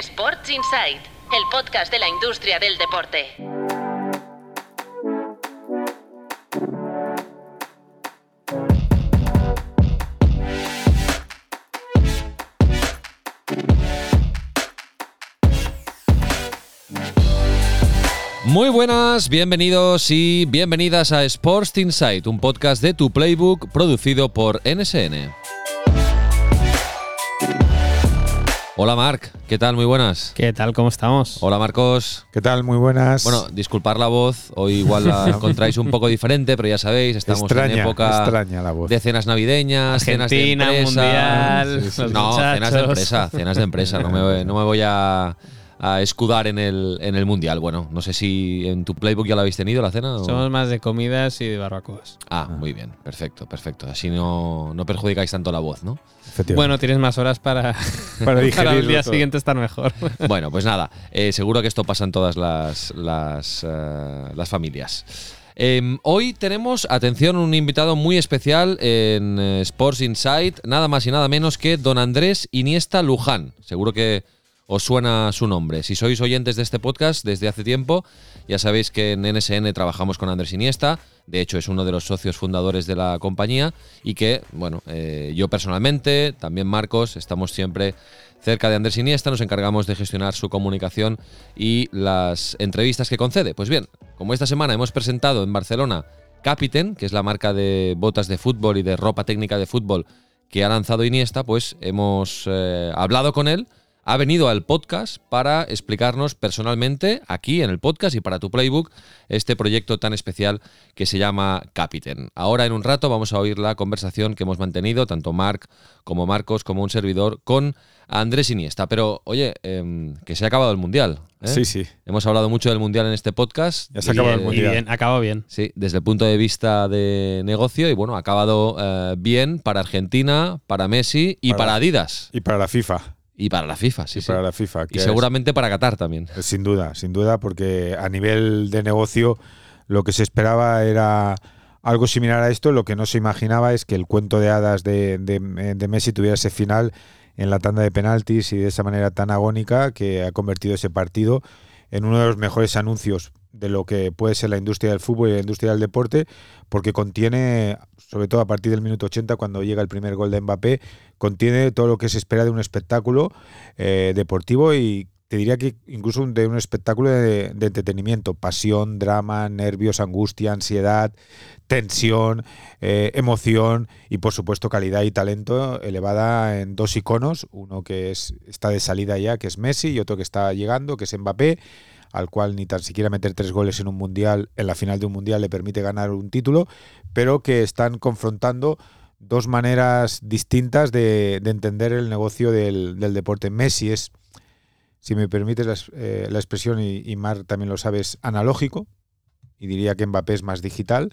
Sports Insight, el podcast de la industria del deporte. Muy buenas, bienvenidos y bienvenidas a Sports Insight, un podcast de tu playbook producido por NSN. Hola Marc, ¿qué tal? Muy buenas. ¿Qué tal? ¿Cómo estamos? Hola Marcos. ¿Qué tal? Muy buenas. Bueno, disculpar la voz, hoy igual la encontráis un poco diferente, pero ya sabéis, estamos extraña, en época extraña la voz. de cenas navideñas, cenas de Argentina, empresa. Mundial, Sí, sí. los No, cenas de empresa, cenas de empresa. No me, no me voy a, a escudar en el, en el mundial. Bueno, no sé si en tu playbook ya la habéis tenido la cena. o- Somos más de comidas y de barbacoas. Ah, muy bien, perfecto, perfecto. Así no, no perjudicáis tanto la voz, ¿no? Efectivamente. Bueno, tienes más horas para, Para el digerirlo día todo. siguiente estar mejor. Bueno, pues nada, eh, seguro que esto pasa en todas las, las, eh, las familias. Em, hoy tenemos, atención, un invitado muy especial en eh, Sports Insight, nada más y nada menos que don Andrés Iniesta Luján. Seguro que os suena su nombre. Si sois oyentes de este podcast desde hace tiempo, ya sabéis que en NSN trabajamos con Andrés Iniesta. De hecho, es uno de los socios fundadores de la compañía y que, bueno, eh, yo personalmente, también Marcos, estamos siempre cerca de Andrés Iniesta, nos encargamos de gestionar su comunicación y las entrevistas que concede. Pues bien, como esta semana hemos presentado en Barcelona Capiten, que es la marca de botas de fútbol y de ropa técnica de fútbol que ha lanzado Iniesta, pues hemos eh, hablado con él ha venido al podcast para explicarnos personalmente, aquí en el podcast y para tu playbook, este proyecto tan especial que se llama Capiten. Ahora en un rato vamos a oír la conversación que hemos mantenido, tanto Marc como Marcos, como un servidor, con Andrés Iniesta. Pero, oye, em, que se ha acabado el Mundial. ¿eh? Sí, sí. Hemos hablado mucho del Mundial en este podcast. Ya se ha acabado el Eh, y Mundial. bien, acabó bien. Sí, desde el punto de vista de negocio y bueno, ha acabado eh, bien para Argentina, para Messi y para, Para- Adidas Y para la FIFA. Y para la FIFA, sí, y sí. para la FIFA. Y es- seguramente para Qatar también. Sin duda, sin duda, porque a nivel de negocio lo que se esperaba era algo similar a esto. Lo que no se imaginaba es que el cuento de hadas de, de- de Messi tuviera ese final en la tanda de penaltis y de esa manera tan agónica que ha convertido ese partido en uno de los mejores anuncios de lo que puede ser la industria del fútbol y la industria del deporte, porque contiene, sobre todo a partir del minuto 80, cuando llega el primer gol de Mbappé, contiene todo lo que se espera de un espectáculo eh, deportivo y te diría que incluso de un espectáculo de, entretenimiento, pasión, drama, nervios, angustia, ansiedad, tensión, eh, emoción y por supuesto calidad y talento elevada en dos iconos, uno que es, está de salida ya, que es Messi, y otro que está llegando, que es Mbappé, al cual ni tan siquiera meter tres goles en un mundial, en la final de un mundial le permite ganar un título, pero que están confrontando dos maneras distintas de, de entender el negocio del, del deporte. Messi es, si me permites la, eh, la expresión, y, y Mar también lo sabes, analógico, y diría que Mbappé es más digital,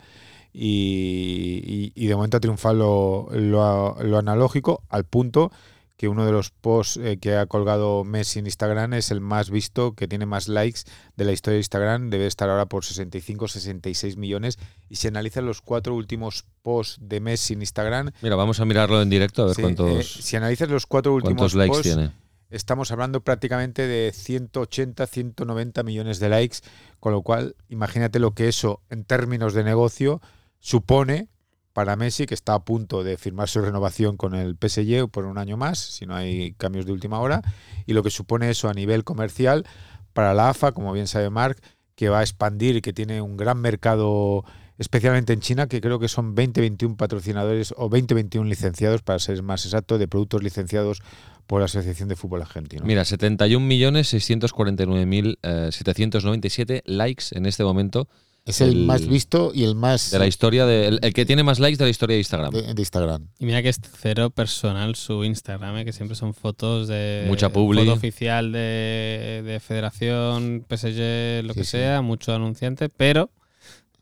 y, y- y de momento ha triunfado lo, lo- lo analógico, al punto que uno de los posts eh, que ha colgado Messi en Instagram es el más visto, que tiene más likes de la historia de Instagram, debe estar ahora por 65, 66 millones, y si analizan los cuatro últimos posts de Messi en Instagram, Mira, vamos a mirarlo en directo a ver Sí, cuántos, eh, si analizas los cuatro últimos cuántos likes posts, tiene. Estamos hablando prácticamente de 180, 190 millones de likes, con lo cual imagínate lo que eso en términos de negocio supone para Messi, que está a punto de firmar su renovación con el PSG por un año más, si no hay cambios de última hora, y lo que supone eso a nivel comercial para la AFA, como bien sabe Marc, que va a expandir y que tiene un gran mercado, especialmente en China, que creo que son 20, 21 patrocinadores o 20, 21 licenciados, para ser más exacto, de productos licenciados por la Asociación de Fútbol Argentino. Mira, 71.649.797 likes en este momento Es el, El- más visto y el más de la historia de, el, el que tiene más likes de la historia de Instagram. de, de Instagram. Y mira que es cero personal su Instagram, ¿eh? que siempre son fotos de. Mucha publi. Foto oficial de, de Federación, PSG, lo Sí, que sí. sea, mucho anunciante, pero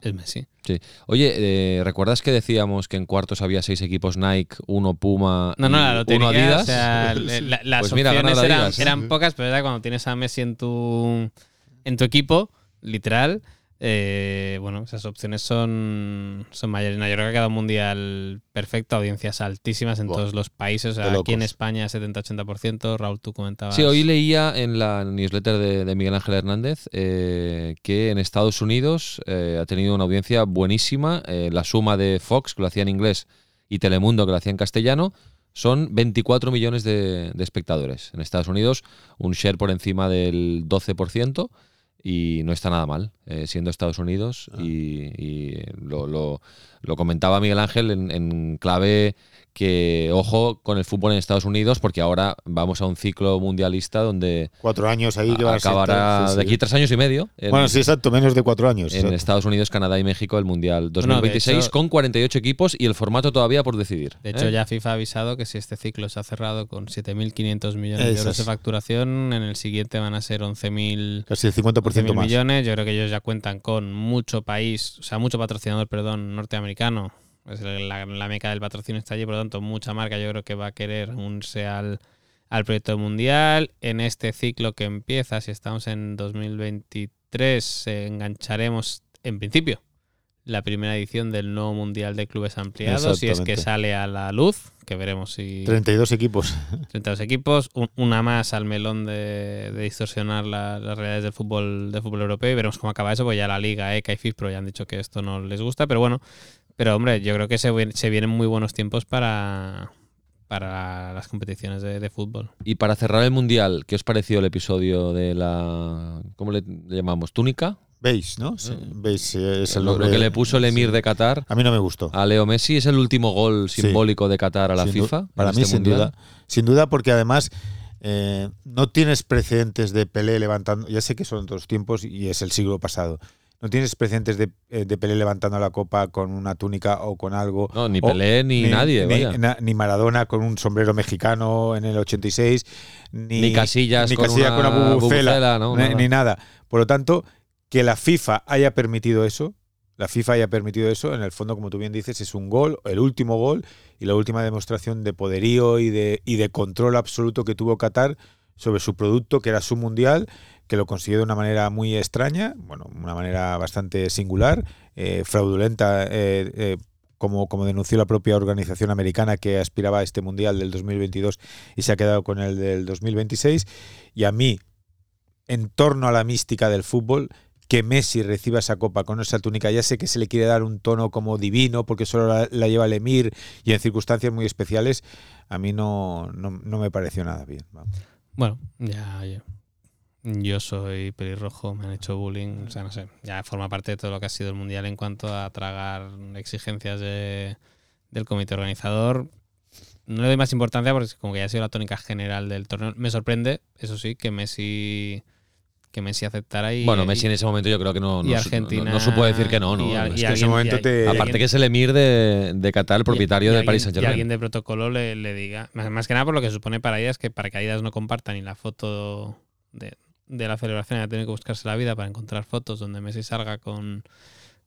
es Messi. Sí. Oye, eh, ¿recuerdas que decíamos que en cuartos había seis equipos Nike, uno Puma No, no, la uno lotería, Adidas? o sea, le- la- las Pues mira, opciones eran, Adidas, ¿eh? eran pocas, pero era cuando tienes a Messi en tu, en tu equipo, literal, eh, bueno, esas opciones son, son mayores. No, yo creo que ha quedado un mundial perfecto, audiencias altísimas en todos los países. O sea, de aquí en. España 70-80%. Raúl, tú comentabas. Sí, hoy leía en la newsletter de, de Miguel Ángel Hernández eh, que en Estados Unidos eh, ha tenido una audiencia buenísima. Eh, la suma de Fox, que lo hacía en inglés, y Telemundo, que lo hacía en castellano, son 24 millones de, de espectadores. En Estados Unidos, un share por encima del 12%. Y no está nada mal, eh, siendo Estados Unidos. Ah. Y, y lo, lo- lo comentaba Miguel Ángel en, en clave que, ojo, con el fútbol en Estados Unidos, porque ahora vamos a un ciclo mundialista donde Cuatro años ahí que va a ser- acabará sí, sí. de aquí tres años y medio. En, Bueno, sí, exacto, menos de cuatro años. en exacto. Estados Unidos, Canadá y México el Mundial de 2026 hecho- con 48 equipos y el formato todavía por decidir. De hecho, ¿eh? ya FIFA ha avisado que si este ciclo se ha cerrado con 7.500 millones de euros de facturación, en el siguiente van a ser 11.000 Casi el 50% 11.000 más. millones. Yo creo que ellos ya cuentan con mucho país, o sea, mucho patrocinador, perdón, norteamericano. Es la, la meca del patrocinio está allí, por lo tanto, mucha marca yo creo que va a querer unirse al, al proyecto mundial. En este ciclo que empieza, si estamos en 2023, eh, engancharemos en principio la primera edición del nuevo Mundial de Clubes Ampliados, si es que sale a la luz, que veremos si... 32 equipos. 32 equipos, un- una más al melón de, de distorsionar la- las realidades del fútbol, del fútbol europeo y veremos cómo acaba eso, pues ya la Liga, ECA y FIFPro ya han dicho que esto no les gusta, pero bueno, pero hombre, yo creo que se, vien- se vienen muy buenos tiempos para, para las competiciones de, de fútbol. Y para cerrar el Mundial, ¿qué os pareció el episodio de la... ¿Cómo le, le llamamos? ¿Túnica? ¿Veis, no? Sí, ¿Veis? eh, Es el lo, nombre. lo que le puso el emir de Qatar A mí no me gustó. a Leo Messi es el último gol Sí. simbólico de Qatar a la Sin FIFA. Para en mí, este sin Mundial. duda. Sin duda, porque además eh, no tienes precedentes de Pelé levantando. Ya sé que son otros tiempos y es el siglo pasado. No tienes precedentes de, eh, de Pelé levantando la copa con una túnica o con algo. No, ni O- Pelé ni, nadie, ni, vaya. ni Maradona con un sombrero mexicano en el 86, ni, Ni Casillas ni con Casillas una con una bubucela, bubucela, no, ni, nada. ni nada. Por lo tanto, que la FIFA haya permitido eso, la FIFA haya permitido eso, en el fondo, como tú bien dices, es un gol, el último gol y la última demostración de poderío y de, y de control absoluto que tuvo Qatar sobre su producto, que era su mundial, que lo consiguió de una manera muy extraña, bueno, una manera bastante singular, eh, fraudulenta, eh, eh, como, como denunció la propia organización americana que aspiraba a este mundial del 2022 y se ha quedado con el del 2026. Y a mí, en torno a la mística del fútbol, que Messi reciba esa copa con esa túnica, ya sé que se le quiere dar un tono como divino porque solo la, lleva el Emir y en circunstancias muy especiales, a mí no, no, no me pareció nada bien. Bueno, ya, ya. Yo soy pelirrojo, me han hecho bullying, o sea, no sé, ya forma parte de todo lo que ha sido el mundial en cuanto a tragar exigencias de- del comité organizador. No le doy más importancia porque como que ya ha sido la tónica general del torneo. Me sorprende, eso sí, que Messi que Messi aceptara y Bueno, Messi en ese momento yo creo que no, no, Argentina no- no supo decir que no, ¿no? y, al- Es y que en ese momento y- te- y Aparte alguien- que es el emir de, de Qatar, el propietario alguien- Paris Saint Y alguien Germain. de protocolo le, le diga, más, más que nada por lo que supone para Adidas, que para que Adidas no comparta ni la foto de, de la celebración, ha tenido que buscarse la vida para encontrar fotos donde Messi salga con,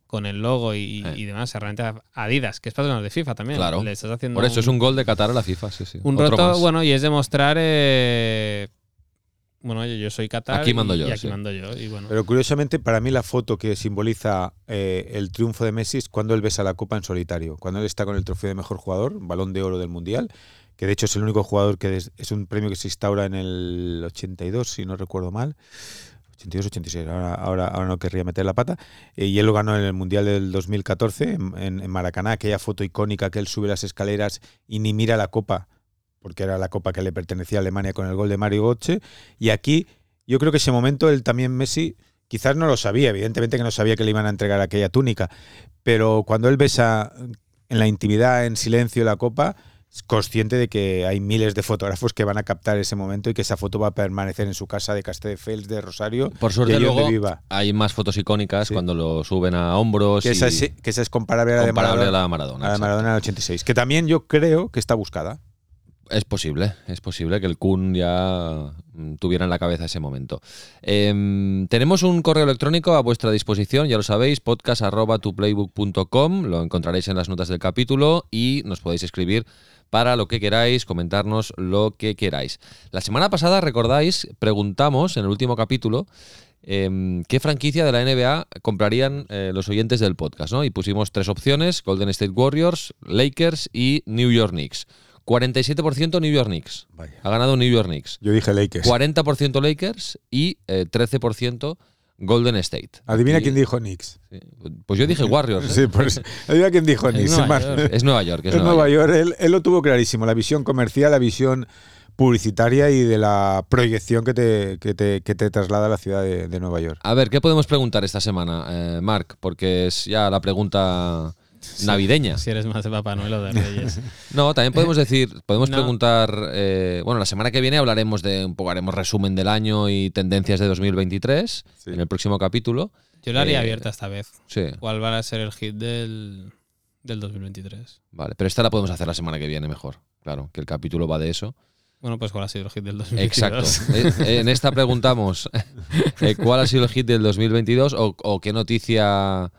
con el logo y, Eh. y demás. Realmente a Adidas, que es patrocinador de FIFA también. Claro. Le estás haciendo Por eso es un gol de Qatar a la FIFA, sí, sí. un Otro roto, más. bueno, y es demostrar, eh, bueno, oye, yo soy Qatar Aquí y- mando yo, y aquí sí. mando yo. Y bueno, Pero curiosamente, para mí la foto que simboliza eh, el triunfo de Messi es cuando él besa la copa en solitario, cuando él está con el trofeo de mejor jugador, balón de oro del Mundial, que de hecho es el único jugador que es un premio que se instaura en el 82, si no recuerdo mal. 82, 86, ahora, ahora, ahora no querría meter la pata. Eh, y él lo ganó en el Mundial del 2014 en, en- en Maracaná, aquella foto icónica que él sube las escaleras y ni mira la copa, porque era la copa que le pertenecía a Alemania con el gol de Mario Götze. Y aquí yo creo que ese momento él también, Messi, quizás no lo sabía, evidentemente que no sabía que le iban a entregar aquella túnica, pero cuando él besa en la intimidad, en silencio la copa, consciente de que hay miles de fotógrafos que van a captar ese momento y que esa foto va a permanecer en su casa de Castelldefels, de Rosario. Por suerte luego viva. hay más fotos icónicas Sí. cuando lo suben a hombros Que y esa, es, que esa es comparable a la de Maradona, a la Maradona. a la. Maradona del 86, que también yo creo que está buscada. Es posible, es posible que el Kun ya mm, tuviera en la cabeza ese momento. Em, tenemos un correo electrónico a vuestra disposición, ya lo sabéis, podcast.tuplaybook.com, lo encontraréis en las notas del capítulo y nos podéis escribir para lo que queráis, comentarnos lo que queráis. La semana pasada, recordáis, preguntamos en el último capítulo em, ¿qué franquicia de la NBA comprarían eh, los oyentes del podcast? ¿no? Y pusimos tres opciones, Golden State Warriors, Lakers y New York Knicks. 47% New York Knicks. Vaya. Ha ganado New York Knicks. Yo dije Lakers. 40% Lakers y eh, 13% Golden State. Adivina Aquí- quién dijo Knicks. sí. Pues yo dije Warriors. ¿eh? Sí, pues, adivina quién dijo Knicks. Nueva Más- York. Es Nueva York. Es, Es Nueva Nueva York. York. Él, él lo tuvo clarísimo, la visión comercial, la visión publicitaria y de la proyección que te, que te, que te traslada a la ciudad de, de Nueva York. A ver, ¿qué podemos preguntar esta semana, eh, Marc? Porque es ya la pregunta navideña. Si eres más de Papá Noel o de Reyes. No, también podemos decir, podemos No. preguntar, eh, bueno, la semana que viene hablaremos de un poco, haremos resumen del año y tendencias de 2023 Sí. en el próximo capítulo. Yo la haría Eh, abierta esta vez. Sí, ¿Cuál va a ser el hit del, del 2023? vale, pero esta la podemos hacer la semana que viene mejor, claro, que el capítulo va de eso. Bueno, pues ¿cuál ha sido el hit del 2022? Exacto. Eh, en esta preguntamos eh, cuál ha sido el hit del 2022 o, o qué noticia...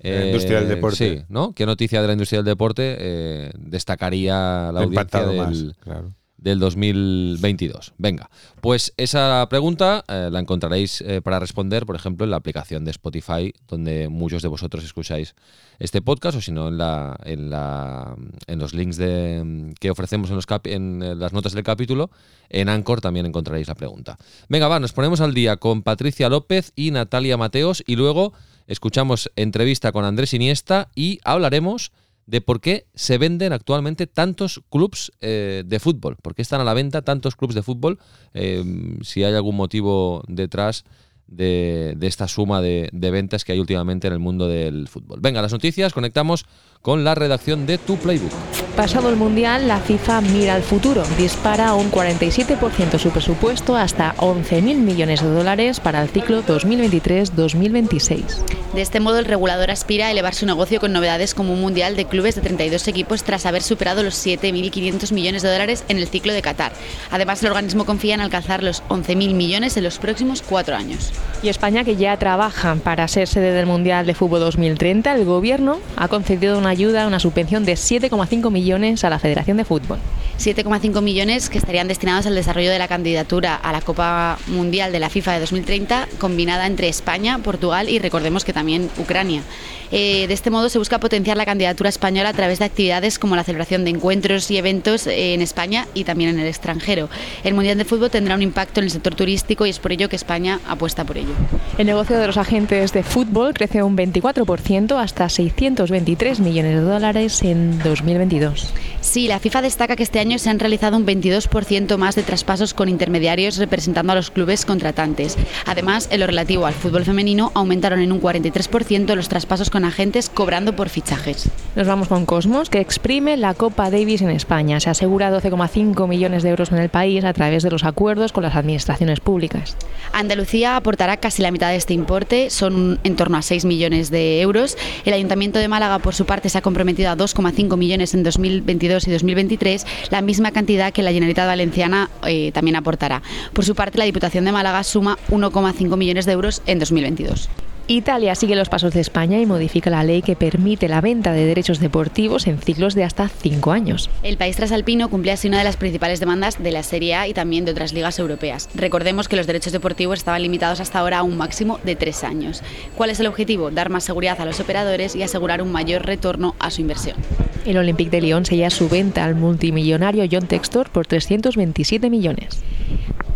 La industria del deporte. Sí, ¿no? ¿Qué noticia de la industria del deporte eh, destacaría la audiencia del, más, claro. del 2022. Venga, pues esa pregunta eh, la encontraréis eh, para responder, por ejemplo, en la aplicación de Spotify, donde muchos de vosotros escucháis este podcast, o si no, en, la, en, la, en los links de, que ofrecemos en, los en eh, las notas del capítulo. En Anchor también encontraréis la pregunta. Venga, va, nos ponemos al día con Patricia López y Natalia Mateos y luego escuchamos entrevista con Andrés Iniesta y hablaremos de por qué se venden actualmente tantos clubs eh, de fútbol, por qué están a la venta tantos clubs de fútbol, eh, si hay algún motivo detrás de, de esta suma de, de ventas que hay últimamente en el mundo del fútbol. Venga, las noticias, conectamos con la redacción de Tu Playbook. Pasado el Mundial, la FIFA mira al futuro. Dispara un 47% su presupuesto hasta 11.000 millones de dólares para el ciclo 2023-2026. De este modo, el regulador aspira a elevar su negocio con novedades como un mundial de clubes de 32 equipos tras haber superado los 7.500 millones de dólares en el ciclo de Qatar. Además, el organismo confía en alcanzar los 11.000 millones en los próximos cuatro años. Y España, que ya trabaja para ser sede del Mundial de Fútbol 2030, el Gobierno ha concedido una ayuda, una subvención de 7,5 millones a la Federación de Fútbol. 7,5 millones que estarían destinados al desarrollo de la candidatura a la Copa Mundial de la FIFA de 2030, combinada entre España, Portugal y recordemos que también Ucrania. Eh, de este modo se busca potenciar la candidatura española a través de actividades como la celebración de encuentros y eventos eh, en España y también en el extranjero. El Mundial de Fútbol tendrá un impacto en el sector turístico y es por ello que España apuesta por ello. El negocio de los agentes de fútbol crece un 24% hasta 623 millones de dólares en 2022. Sí, la FIFA destaca que este año se han realizado un 22% más de traspasos con intermediarios representando a los clubes contratantes. Además, en lo relativo al fútbol femenino, aumentaron en un 43% los traspasos con agentes cobrando por fichajes. Nos vamos con Cosmos, que exprime la Copa Davis en España. Se asegura 12,5 millones de euros en el país a través de los acuerdos con las administraciones públicas. Andalucía aportará casi la mitad de este importe, son en torno a 6 millones de euros. El Ayuntamiento de Málaga, por su parte, se ha comprometido a 2,5 millones en 2022 y 2023, la misma cantidad que la Generalitat Valenciana eh, también aportará. Por su parte, la Diputación de Málaga suma 1,5 millones de euros en 2022. Italia sigue los pasos de España y modifica la ley que permite la venta de derechos deportivos en ciclos de hasta 5 años. El país trasalpino cumple así una de las principales demandas de la Serie A y también de otras ligas europeas. Recordemos que los derechos deportivos estaban limitados hasta ahora a un máximo de tres años. ¿Cuál es el objetivo? Dar más seguridad a los operadores y asegurar un mayor retorno a su inversión. El Olympique de Lyon sella su venta al multimillonario John Textor por 327 millones.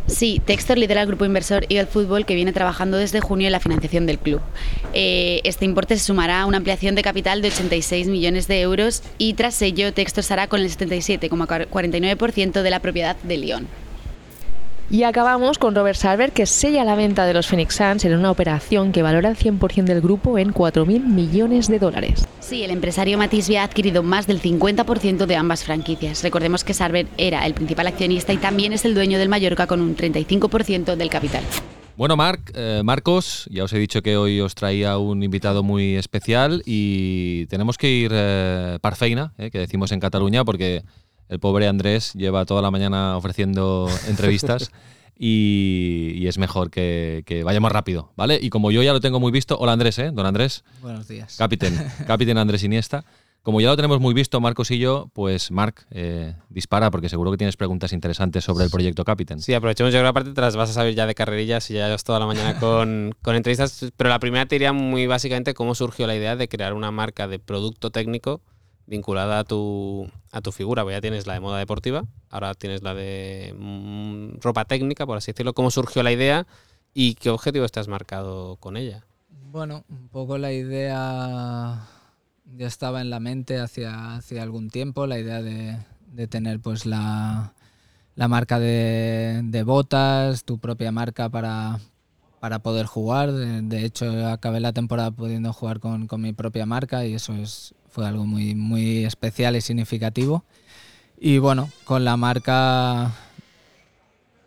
Sí, Textor lidera el grupo inversor Eagle Football que viene trabajando desde junio en la financiación del club. Eh, este importe se sumará a una ampliación de capital de 86 millones de euros y tras ello Textor estará con el 77,49% de la propiedad de Lyon. Y acabamos con Robert Sarver, que sella la venta de los Phoenix Suns en una operación que valora el 100% del grupo en 4.000 millones de dólares. Sí, el empresario Matisbia ha adquirido más del 50% de ambas franquicias. Recordemos que Sarver era el principal accionista y también es el dueño del Mallorca con un 35% del capital. Bueno, Marc, eh, Marcos, ya os he dicho que hoy os traía un invitado muy especial y tenemos que ir eh, parfeina, eh, que decimos en Cataluña, porque el pobre Andrés lleva toda la mañana ofreciendo entrevistas y, y es mejor que, que vayamos rápido, ¿vale? Y como yo ya lo tengo muy visto, hola Andrés, ¿eh? Don Andrés, Buenos días. capitán, capitán Andrés Iniesta. Como ya lo tenemos muy visto, Marcos y yo, pues Marc, eh, dispara porque seguro que tienes preguntas interesantes sobre el proyecto Capiten. Sí, aprovechemos, yo creo que aparte te las vas a saber ya de carrerillas y ya llevas toda la mañana con, con entrevistas, pero la primera te diría muy básicamente cómo surgió la idea de crear una marca de producto técnico vinculada a tu, a tu figura. Pues ya tienes la de moda deportiva, ahora tienes la de mm, ropa técnica, por así decirlo. ¿Cómo surgió la idea y qué objetivo estás marcado con ella? Bueno, un poco la idea ya estaba en la mente hacia, hacia algún tiempo, la idea de, de tener pues la, la marca de, botas, tu propia marca para, para poder jugar. De, de, hecho, acabé la temporada pudiendo jugar con, con, mi propia marca y eso es, fue algo muy, muy especial y significativo. Y bueno, con la marca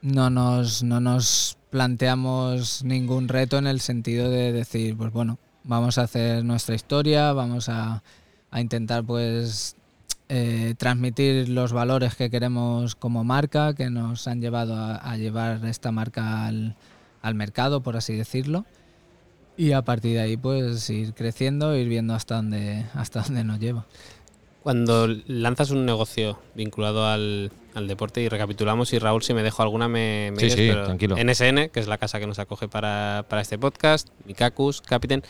no nos, no nos planteamos ningún reto en el sentido de decir, pues bueno, vamos a hacer nuestra historia, vamos a, a intentar pues eh, transmitir los valores que queremos como marca, que nos han llevado a, a llevar esta marca al, al, mercado, por así decirlo. Y a partir de ahí pues ir creciendo, ir viendo hasta dónde, hasta dónde nos lleva. Cuando lanzas un negocio vinculado al, al, deporte y recapitulamos y Raúl si me dejo alguna me, me sí, dices, sí, pero tranquilo. NSN, que es la casa que nos acoge para, para este podcast, Mikakus, Capiten,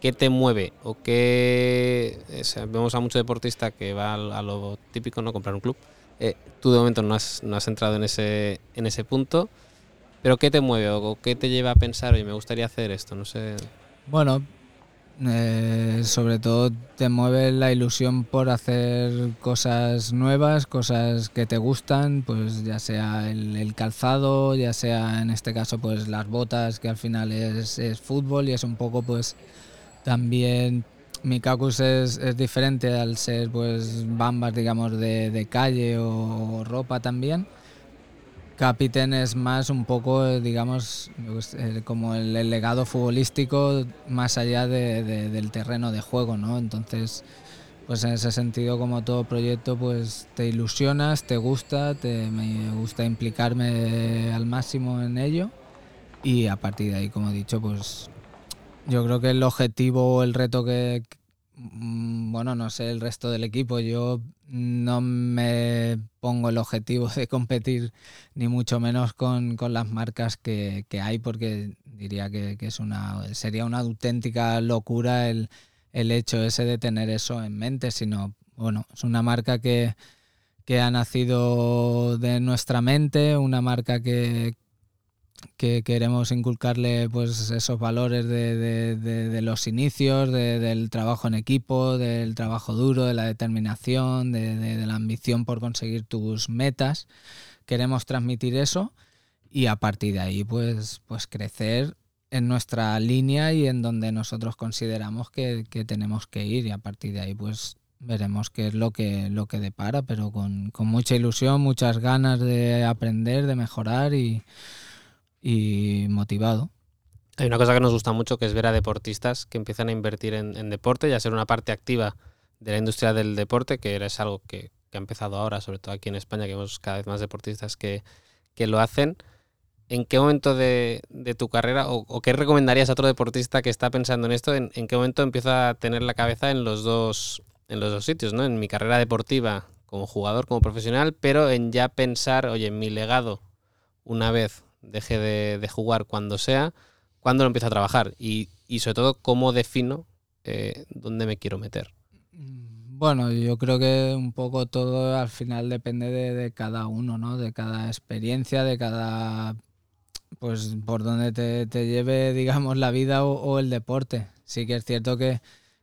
¿qué te mueve? ¿O qué...? O sea, vemos a mucho deportista que va a lo típico, ¿no? Comprar un club. Eh, tú de momento no has, no has entrado en ese, en ese punto, pero ¿qué te mueve o qué te lleva a pensar, oye, me gustaría hacer esto? No sé... Bueno, eh, sobre todo te mueve la ilusión por hacer cosas nuevas, cosas que te gustan, pues ya sea el, el, calzado, ya sea en este caso pues las botas, que al final es, es fútbol y es un poco pues también mi cacus es, es, diferente al ser pues bambas digamos de, de calle o, o ropa también. Capiten es más un poco, digamos, como el, legado futbolístico más allá de, del terreno de juego, ¿no? Entonces, pues en ese sentido, como todo proyecto, pues te ilusionas, te gusta, te, me gusta implicarme al máximo en ello y a partir de ahí, como he dicho, pues yo creo que el objetivo o el reto que, bueno, no sé el resto del equipo, yo no me pongo el objetivo de competir ni mucho menos con, con las marcas que, que, hay porque diría que, que, es una sería una auténtica locura el, el hecho ese de tener eso en mente, sino bueno, es una marca que, que ha nacido de nuestra mente, una marca que, que queremos inculcarle pues esos valores de, de, de, de los inicios, del trabajo en equipo, del trabajo duro, de la determinación, de, la ambición por conseguir tus metas. Queremos transmitir eso y a partir de ahí pues, pues crecer en nuestra línea y en donde nosotros consideramos que, que, tenemos que ir y a partir de ahí pues veremos qué es lo que, lo que depara, pero con, con mucha ilusión, muchas ganas de aprender, de mejorar y y motivado. Hay una cosa que nos gusta mucho que es ver a deportistas que empiezan a invertir en, deporte y a ser una parte activa de la industria del deporte, que es algo que, ha empezado ahora, sobre todo aquí en España, que vemos cada vez más deportistas que, que lo hacen. ¿En qué momento de, tu carrera o, qué recomendarías a otro deportista que está pensando en esto? ¿En, en qué momento empieza a tener la cabeza en los dos, en los dos sitios? ¿no? En mi carrera deportiva como jugador, como profesional, pero en ya pensar, oye, en mi legado, una vez deje de, de jugar cuando sea, cuándo lo empiezo a trabajar y, y sobre todo cómo defino eh, dónde me quiero meter. Bueno, yo creo que un poco todo al final depende de, de cada uno, ¿no? De cada experiencia, de cada pues por donde te, lleve, digamos, la vida o, el deporte. Sí que es cierto que,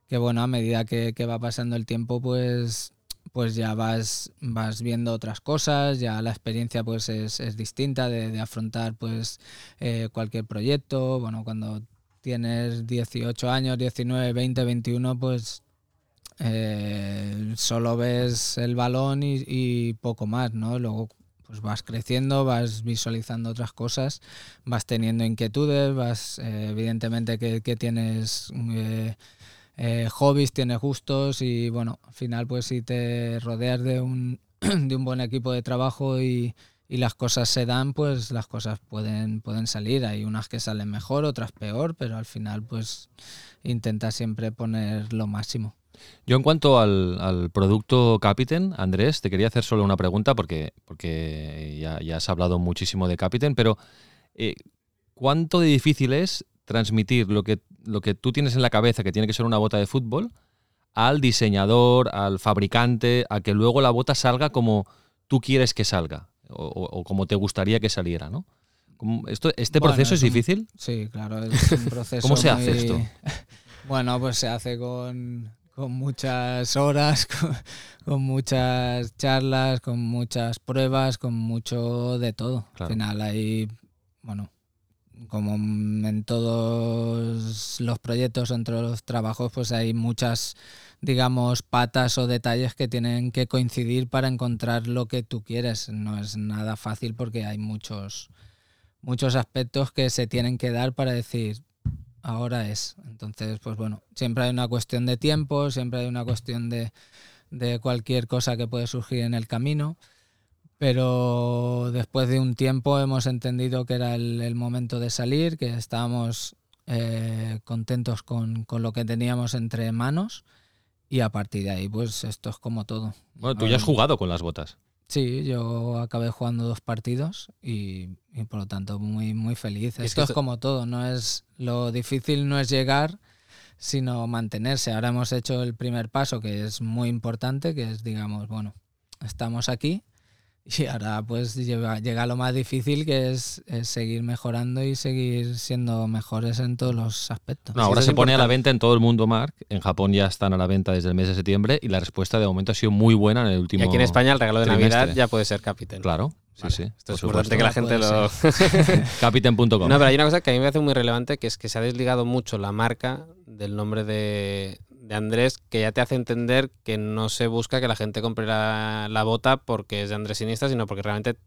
que bueno, a medida que, va pasando el tiempo, pues pues ya vas, vas viendo otras cosas, ya la experiencia pues es, es distinta de, afrontar pues eh, cualquier proyecto. Bueno, cuando tienes 18 años, 19, 20, 21, pues eh, solo ves el balón y, y, poco más, ¿no? Luego pues vas creciendo, vas visualizando otras cosas, vas teniendo inquietudes, vas eh, evidentemente que, que tienes eh, hobbies, tienes gustos y bueno, al final pues si te rodeas de un, de un buen equipo de trabajo y, y, las cosas se dan, pues las cosas pueden, pueden salir. Hay unas que salen mejor, otras peor, pero al final pues intenta siempre poner lo máximo. Yo en cuanto al, al producto Capiten, Andrés, te quería hacer solo una pregunta porque, porque ya, ya has hablado muchísimo de Capiten, pero eh, ¿cuánto de difícil es transmitir lo que, lo que tú tienes en la cabeza, que tiene que ser una bota de fútbol, al diseñador, al fabricante, a que luego la bota salga como tú quieres que salga o, como te gustaría que saliera, ¿no? Esto, ¿Este Bueno, proceso es, un- difícil? Sí, claro, es un proceso. ¿Cómo se hace esto? Bueno, pues se hace con, con muchas horas, con, con muchas charlas, con muchas pruebas, con mucho de todo. Claro. Al final hay, bueno, como en todos los proyectos, en todos los trabajos, pues hay muchas, digamos, patas o detalles que tienen que coincidir para encontrar lo que tú quieres. No es nada fácil porque hay muchos, muchos aspectos que se tienen que dar para decir, ahora es. Entonces, pues bueno, siempre hay una cuestión de tiempo, siempre hay una cuestión de, de cualquier cosa que puede surgir en el camino, pero después de un tiempo hemos entendido que era el, el momento de salir, que estábamos eh, contentos con, con lo que teníamos entre manos y a partir de ahí, pues esto es como todo. Bueno, tú ya has jugado con las botas. Sí, yo acabé jugando dos partidos y, y por lo tanto muy muy feliz. que Esto es como todo, no es lo difícil no es llegar, sino mantenerse. Ahora hemos hecho el primer paso que es muy importante, que es digamos, bueno, estamos aquí y ahora pues llega, llega lo más difícil que es, es seguir mejorando y seguir siendo mejores en todos los aspectos. No, ahora se pone a la venta en todo el mundo, Mark. En Japón ya están a la venta desde el mes de septiembre y la respuesta de momento ha sido muy buena en el Y último. aquí en España el regalo de trimestre. Navidad ya puede ser Capiten. Claro, sí, Vale. sí. Esto es por importante que la gente lo... Capiten.com. No, pero hay una cosa que a mí me parece muy relevante, que es que se ha desligado mucho la marca del nombre de, de Andrés, que ya te hace entender que no se busca que la gente compre la, la bota porque es de Andrés Iniesta, sino porque realmente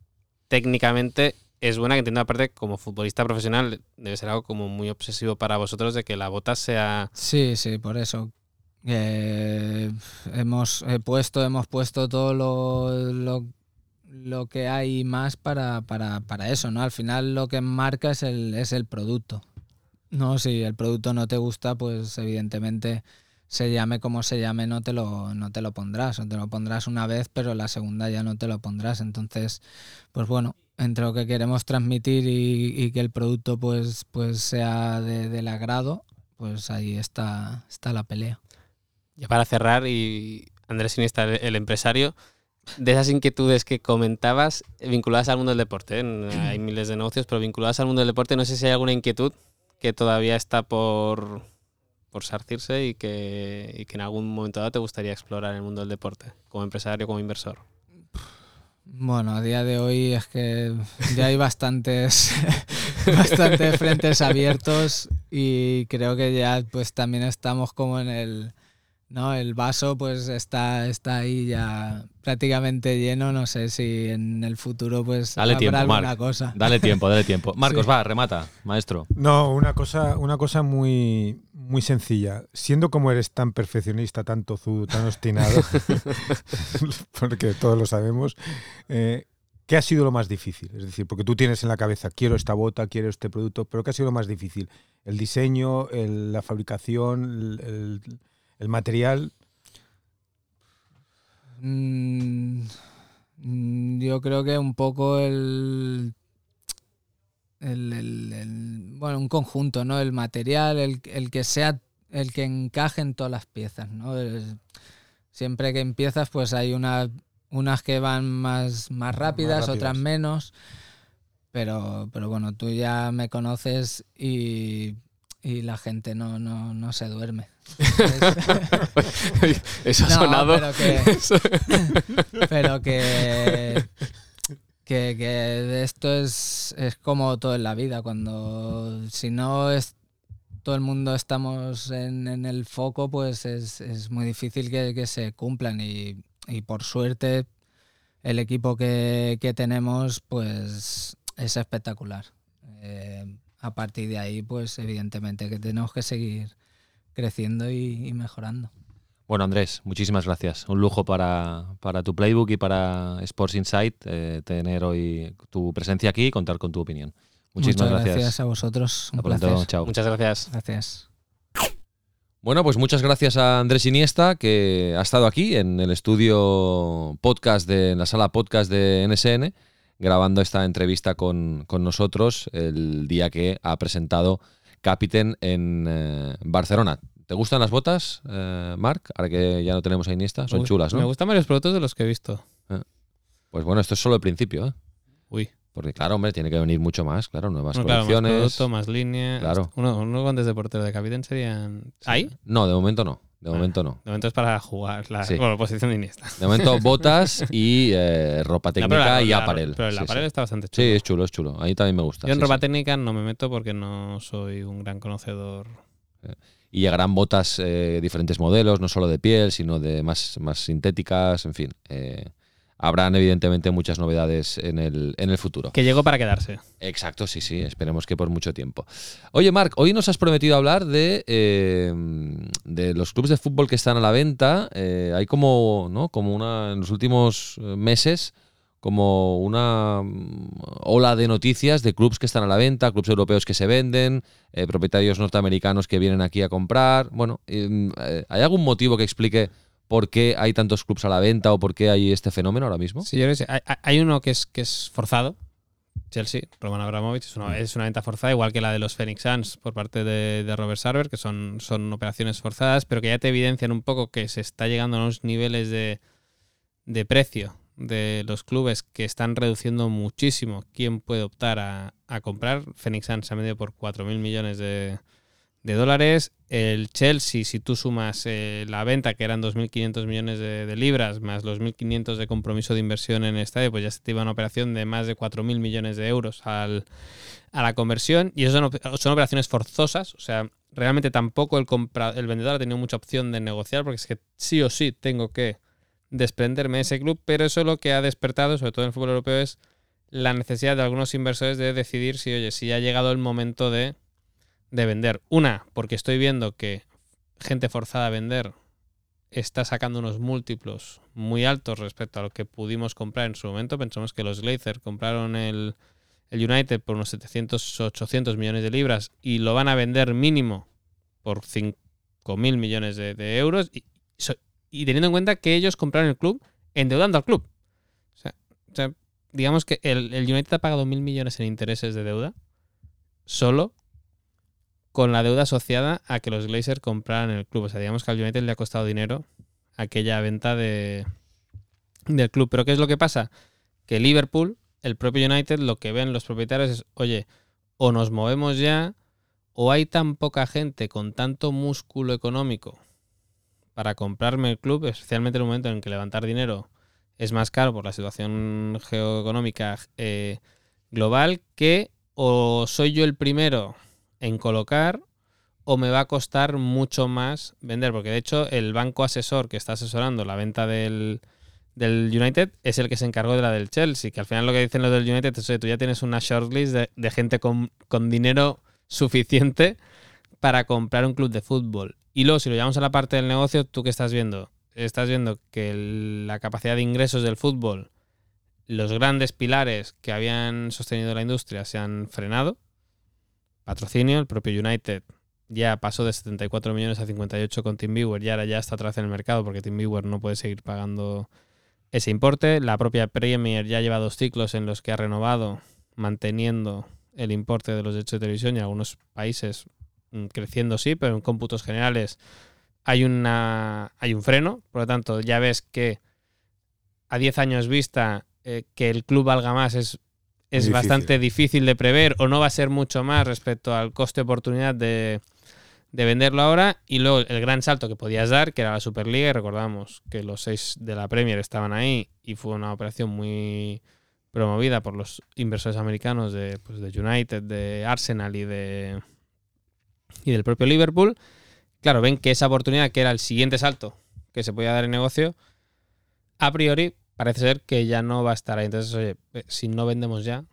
técnicamente es buena, que entiendo aparte como futbolista profesional debe ser algo como muy obsesivo para vosotros de que la bota sea... Sí, sí, por eso. Eh, hemos he puesto, hemos puesto todo lo, lo, lo que hay más para, para, para eso, ¿no? Al final lo que marca es el, es el producto. No, si el producto no te gusta, pues evidentemente se llame como se llame, no te lo, no te lo pondrás. O te lo pondrás una vez, pero la segunda ya no te lo pondrás. Entonces, pues bueno, entre lo que queremos transmitir y, que el producto pues, pues sea de- del agrado, pues ahí está, está la pelea. Ya para cerrar, y Andrés Iniesta, el, empresario, de esas inquietudes que comentabas vinculadas al mundo del deporte, ¿eh? hay miles de negocios, pero vinculadas al mundo del deporte, no sé si hay alguna inquietud que todavía está por, por sarcirse y que, y que en algún momento dado te gustaría explorar el mundo del deporte, como empresario, como inversor. Bueno, a día de hoy es que ya hay bastantes, bastantes frentes abiertos y creo que ya pues también estamos como en el, ¿no? El vaso pues está, está ahí ya prácticamente lleno, no sé si en el futuro pues Dale habrá tiempo, alguna Marc. cosa. Dale tiempo, dale tiempo. Marcos, Sí. va, remata, maestro. No, una cosa, una cosa muy, muy sencilla. Siendo como eres tan perfeccionista, tan tozudo, tan obstinado, porque todos lo sabemos, eh, ¿qué ha sido lo más difícil? Es decir, porque tú tienes en la cabeza, quiero esta bota, quiero este producto, pero ¿qué ha sido lo más difícil? ¿El diseño, el- la fabricación, el, el- el material? Mm, mm, yo creo que un poco el, el, el- el- bueno, un conjunto, ¿no? El material, el, el que sea, el que encaje en todas las piezas, ¿no? El- siempre que empiezas, pues hay una, unas que van más, más rápidas, rápidas. otras menos. Pero, pero bueno, tú ya me conoces y, y la gente no, no, no se duerme. Es- Eso ha No, sonado. pero que- pero que, que, que esto es, es como todo en la vida, cuando si no es todo el mundo estamos en, en el foco, pues es, es muy difícil que, que se cumplan y, y por suerte el equipo que, que tenemos pues es espectacular. Eh, a partir de ahí, pues evidentemente que tenemos que seguir creciendo y- y mejorando. Bueno, Andrés, muchísimas gracias. Un lujo para, para tu playbook y para Sports Insight eh, tener hoy tu presencia aquí y contar con tu opinión. Muchísimas Muchas gracias. gracias a vosotros. Un pronto. placer. Chao. Muchas gracias. Gracias. Bueno, pues muchas gracias a Andrés Iniesta, que ha estado aquí en el estudio podcast de en la sala podcast de NSN, grabando esta entrevista con, con nosotros el día que ha presentado Capiten en eh, Barcelona. ¿Te gustan las botas, eh, Marc? Ahora que ya no tenemos a Iniesta. Son Me gust- chulas, Me ¿no? gustan varios productos de los que he visto. Pues bueno, esto es solo el principio, ¿eh? Uy. Porque claro, hombre, tiene que venir mucho más, claro, nuevas No, claro, más colecciones. producto, más línea. Claro. Uno- unos guantes de portero de capitán serían. ¿Ahí? No, de momento no. De momento no. De momento es para jugar la, Sí. bueno, posición de Iniesta. De momento botas y eh, ropa No, técnica la- y la- aparel. Pero el Sí, aparel sí. está bastante Sí, chulo. es chulo, es chulo. Ahí también me gusta. Yo en sí, ropa sí. técnica no me meto porque no soy un gran conocedor. Y llegarán botas, eh, diferentes modelos, no solo de piel, sino de más, más sintéticas, en fin. eh, habrán evidentemente muchas novedades en el, en el futuro. Que llegó para quedarse. Exacto, sí, sí, esperemos que por mucho tiempo. Oye, Marc, hoy nos has prometido hablar de, eh, de los clubes de fútbol que están a la venta. Eh, hay como, ¿no? Como una, en los últimos eh, meses, como una mm, ola de noticias de clubes que están a la venta, clubes europeos que se venden, eh, propietarios norteamericanos que vienen aquí a comprar. Bueno, eh, ¿hay algún motivo que explique por qué hay tantos clubes a la venta o por qué hay este fenómeno ahora mismo? Sí, yo. Hay, hay- uno que es, que es forzado. Chelsea, Roman Abramovich, es una, es una venta forzada, igual que la de los Phoenix Suns por parte de, Robert Sarver, que son, son operaciones forzadas, pero que ya te evidencian un poco que se está llegando a unos niveles de, de precio de los clubes que están reduciendo muchísimo quién puede optar a, comprar. Phoenix Suns se ha medido por 4.000 millones de dólares. El Chelsea, si tú sumas eh, la venta, que eran 2.500 millones de, libras, más los 1.500 de compromiso de inversión en el estadio, pues ya se te iba una operación de más de 4.000 millones de euros al, a la conversión. Y eso son, op- son operaciones forzosas. O sea, realmente tampoco el, el vendedor ha tenido mucha opción de negociar, porque es que sí o sí tengo que desprenderme de ese club, pero eso lo que ha despertado, sobre todo en el fútbol europeo, es la necesidad de algunos inversores de decidir si, oye, si ha llegado el momento de, de vender. Una, porque estoy viendo que gente forzada a vender está sacando unos múltiplos muy altos respecto a lo que pudimos comprar en su momento. Pensamos que los Glazers compraron el, el United por unos 700, 800 millones de libras y lo van a vender mínimo por 5.000 millones de, euros. Y, teniendo en cuenta que ellos compraron el club endeudando al club. O sea, digamos que el, el United ha pagado mil millones en intereses de deuda solo con la deuda asociada a que los Glazers compraran el club. O sea, digamos que al United le ha costado dinero aquella venta de, del club. Pero ¿qué es lo que pasa? Que Liverpool, el propio United, lo que ven los propietarios es, oye, o nos movemos ya, o hay tan poca gente con tanto músculo económico para comprarme el club, especialmente en el momento en que levantar dinero es más caro por la situación geoeconómica eh, global, que o soy yo el primero en colocar o me va a costar mucho más vender, porque de hecho el banco asesor que está asesorando la venta del, del United es el que se encargó de la del Chelsea, que al final lo que dicen los del United es, oye, tú ya tienes una shortlist de, de gente con, con dinero suficiente para comprar un club de fútbol. Y luego, si lo llevamos a la parte del negocio, ¿tú qué estás viendo? Estás viendo que la capacidad de ingresos del fútbol, los grandes pilares que habían sostenido la industria se han frenado. Patrocinio, el propio United ya pasó de 74 millones a 58 con TeamViewer y ahora ya está vez en el mercado porque TeamViewer no puede seguir pagando ese importe. La propia Premier ya lleva dos ciclos en los que ha renovado manteniendo el importe de los derechos de televisión y algunos países mm, creciendo sí, pero en cómputos generales hay una hay un freno, por lo tanto ya ves que a 10 años vista eh, que el club valga más es, es bastante difícil de prever o no va a ser mucho más respecto al coste oportunidad de, de venderlo ahora y luego el gran salto que podías dar que era la Superliga y recordamos que los seis de la Premier estaban ahí y fue una operación muy promovida por los inversores americanos de, pues, de United, de Arsenal y de y del propio Liverpool. Claro, ven que esa oportunidad, que era el siguiente salto que se podía dar en negocio, a priori parece ser que ya no va a estar ahí. Entonces, oye, eh, si no vendemos ya,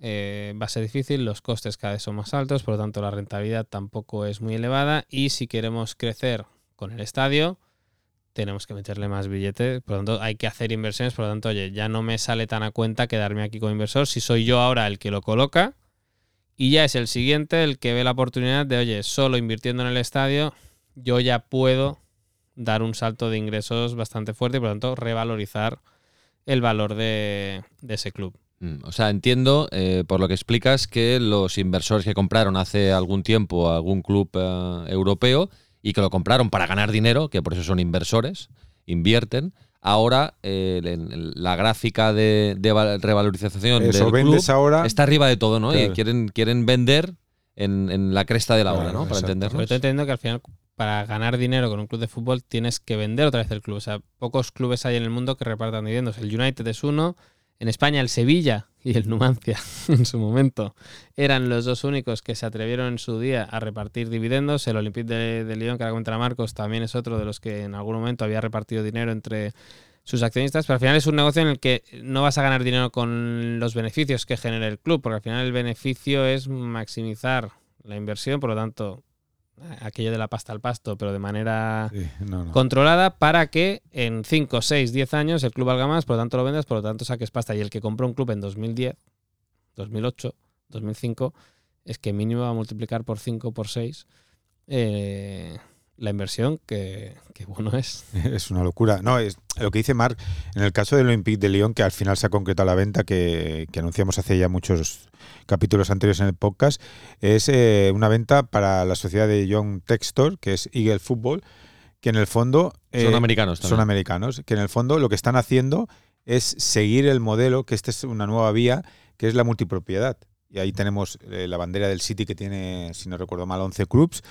eh, va a ser difícil, los costes cada vez son más altos, por lo tanto la rentabilidad tampoco es muy elevada. Y si queremos crecer con el estadio, tenemos que meterle más billetes, por lo tanto hay que hacer inversiones, por lo tanto, oye, ya no me sale tan a cuenta quedarme aquí como inversor si soy yo ahora el que lo coloca. Y ya es el siguiente el que ve la oportunidad de, oye, solo invirtiendo en el estadio yo ya puedo dar un salto de ingresos bastante fuerte y por lo tanto revalorizar el valor de, de ese club. Mm, O sea, entiendo, eh, por lo que explicas, que los inversores que compraron hace algún tiempo algún club eh, europeo y que lo compraron para ganar dinero, que por eso son inversores, invierten, ahora eh, la gráfica de, de val- revalorización Eso del vendes club ahora. está arriba de todo, ¿no? Y quieren, quieren vender en, en la cresta de la Claro, ola, ¿no? Para entendernos. Que al final, para ganar dinero con un club de fútbol, tienes que vender otra vez el club. O sea, pocos clubes hay en el mundo que repartan dividendos. El United es uno. En España, el Sevilla y el Numancia, en su momento, eran los dos únicos que se atrevieron en su día a repartir dividendos. El Olympique de, Lyon, que ahora contra Marcos, también es otro de los que en algún momento había repartido dinero entre sus accionistas. Pero al final es un negocio en el que no vas a ganar dinero con los beneficios que genera el club, porque al final el beneficio es maximizar la inversión, por lo tanto, aquello de la pasta al pasto, pero de manera Sí, no, no. controlada para que en 5, 6, 10 años el club valga más, por lo tanto lo vendas, por lo tanto saques pasta. Y el que compró un club en 2010, 2008, 2005, es que mínimo va a multiplicar por 5, por 6 eh, la inversión, que, que bueno es. Es una locura. No, es lo que dice Marc, en el caso del Olympique de Lyon, que al final se ha concretado la venta, que, que anunciamos hace ya muchos capítulos anteriores en el podcast, es eh, una venta para la sociedad de John Textor, que es Eagle Football, que en el fondo... Son eh, americanos también. Son americanos, que en el fondo lo que están haciendo es seguir el modelo, que esta es una nueva vía, que es la multipropiedad. Y ahí tenemos eh, la bandera del City que tiene, si no recuerdo mal, 11 clubs.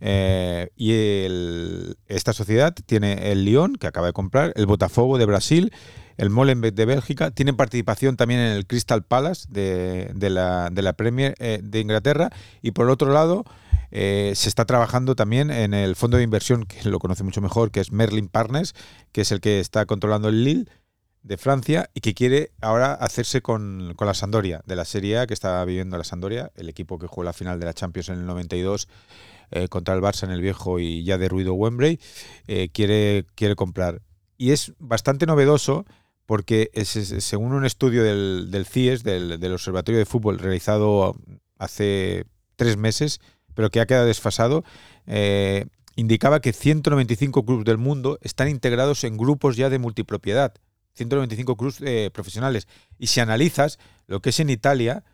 Eh, y el- esta sociedad tiene el Lyon, que acaba de comprar, el Botafogo de Brasil, el Molenbeek de Bélgica, tienen participación también en el Crystal Palace de, la, de la Premier eh, de Inglaterra, y por otro lado eh, se está trabajando también en el fondo de inversión, que lo conoce mucho mejor, que es Merlin Partners, que es el que está controlando el Lille de Francia y que quiere ahora hacerse con, con la Sandoria, de la Serie A que está viviendo la Sandoria, el equipo que jugó la final de la Champions en el 92 eh, contra el Barça en el viejo y ya derruido Wembley, eh, quiere, quiere comprar. Y es bastante novedoso porque según un estudio del, del CIES, del, del Observatorio de Fútbol, realizado hace tres meses, pero que ha quedado desfasado, eh, indicaba que 195 clubes del mundo están integrados en grupos ya de multipropiedad. 195 clubes profesionales. Y si analizas lo que es en Italia,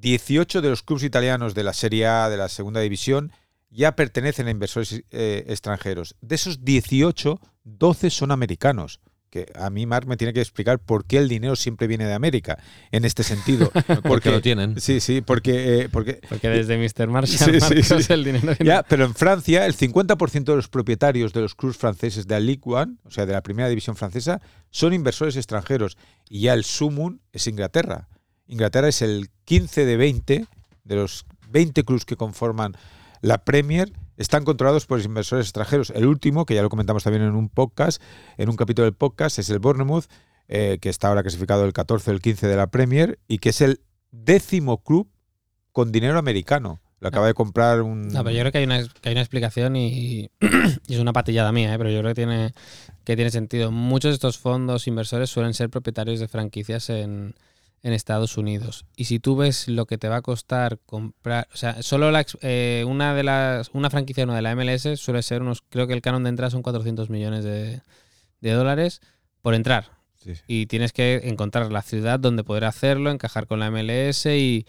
18 de los clubes italianos de la Serie A, de la Segunda División, ya pertenecen a inversores eh, extranjeros. De esos 18, 12 son americanos. Que a mí, Marc, me tiene que explicar por qué el dinero siempre viene de América, en este sentido. Porque lo tienen. Sí, sí, porque... eh, porque Porque desde Mr. Marshall Sí, sí, sí. el dinero viene- ya, pero en Francia, el 50% de los propietarios de los clubes franceses de la Ligue 1, o sea, de la primera división francesa, son inversores extranjeros. Y ya el sumum es Inglaterra. Inglaterra es el 15 de 20 de los 20 clubes que conforman la Premier están controlados por inversores extranjeros. El último, que ya lo comentamos también en un podcast, en un capítulo del podcast, es el Bournemouth, eh, que está ahora clasificado el 14 o el 15 de la Premier y que es el décimo club con dinero americano. Lo acaba de comprar un... No, pero yo creo que hay una, que hay una explicación y, y es una patillada mía, ¿eh? pero yo creo que tiene, que tiene sentido. Muchos de estos fondos inversores suelen ser propietarios de franquicias en, en Estados Unidos. Y si tú ves lo que te va a costar comprar, o sea, solo la, eh, una de las una franquicia una de la MLS suele ser unos, creo que el canon de entrada son 400 millones de, de dólares por entrar. Sí, sí. Y tienes que encontrar la ciudad donde poder hacerlo, encajar con la MLS y,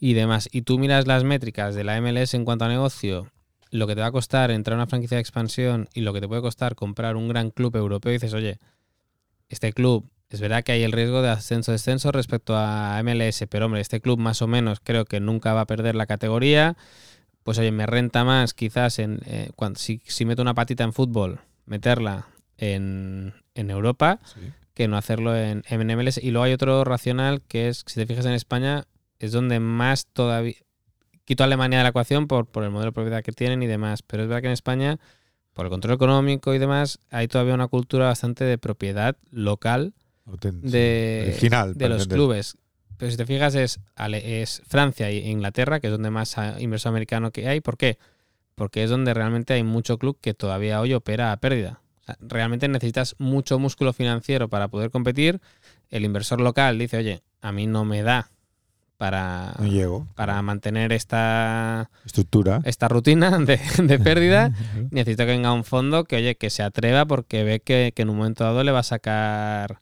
y demás. Y tú miras las métricas de la MLS en cuanto a negocio, lo que te va a costar entrar a una franquicia de expansión y lo que te puede costar comprar un gran club europeo, y dices, oye, este club, es verdad que hay el riesgo de ascenso-descenso respecto a MLS, pero hombre, este club más o menos creo que nunca va a perder la categoría. Pues oye, me renta más quizás en eh, cuando, si, si meto una patita en fútbol, meterla en, en Europa que no hacerlo en, en MLS. Y luego hay otro racional que es, si te fijas en España, es donde más todavía... Quito a Alemania de la ecuación por, por el modelo de propiedad que tienen y demás. Pero es verdad que en España, por el control económico y demás, hay todavía una cultura bastante de propiedad local de, original de los entender. clubes. Pero si te fijas es, es Francia e Inglaterra, que es donde más inversor americano que hay. ¿Por qué? Porque es donde realmente hay mucho club que todavía hoy opera a pérdida. O sea, realmente necesitas mucho músculo financiero para poder competir. El inversor local dice, oye, a mí no me da para, No llego. para mantener esta, Estructura. esta rutina de, de pérdida. Necesito que venga un fondo que, oye, que se atreva porque ve que, que en un momento dado le va a sacar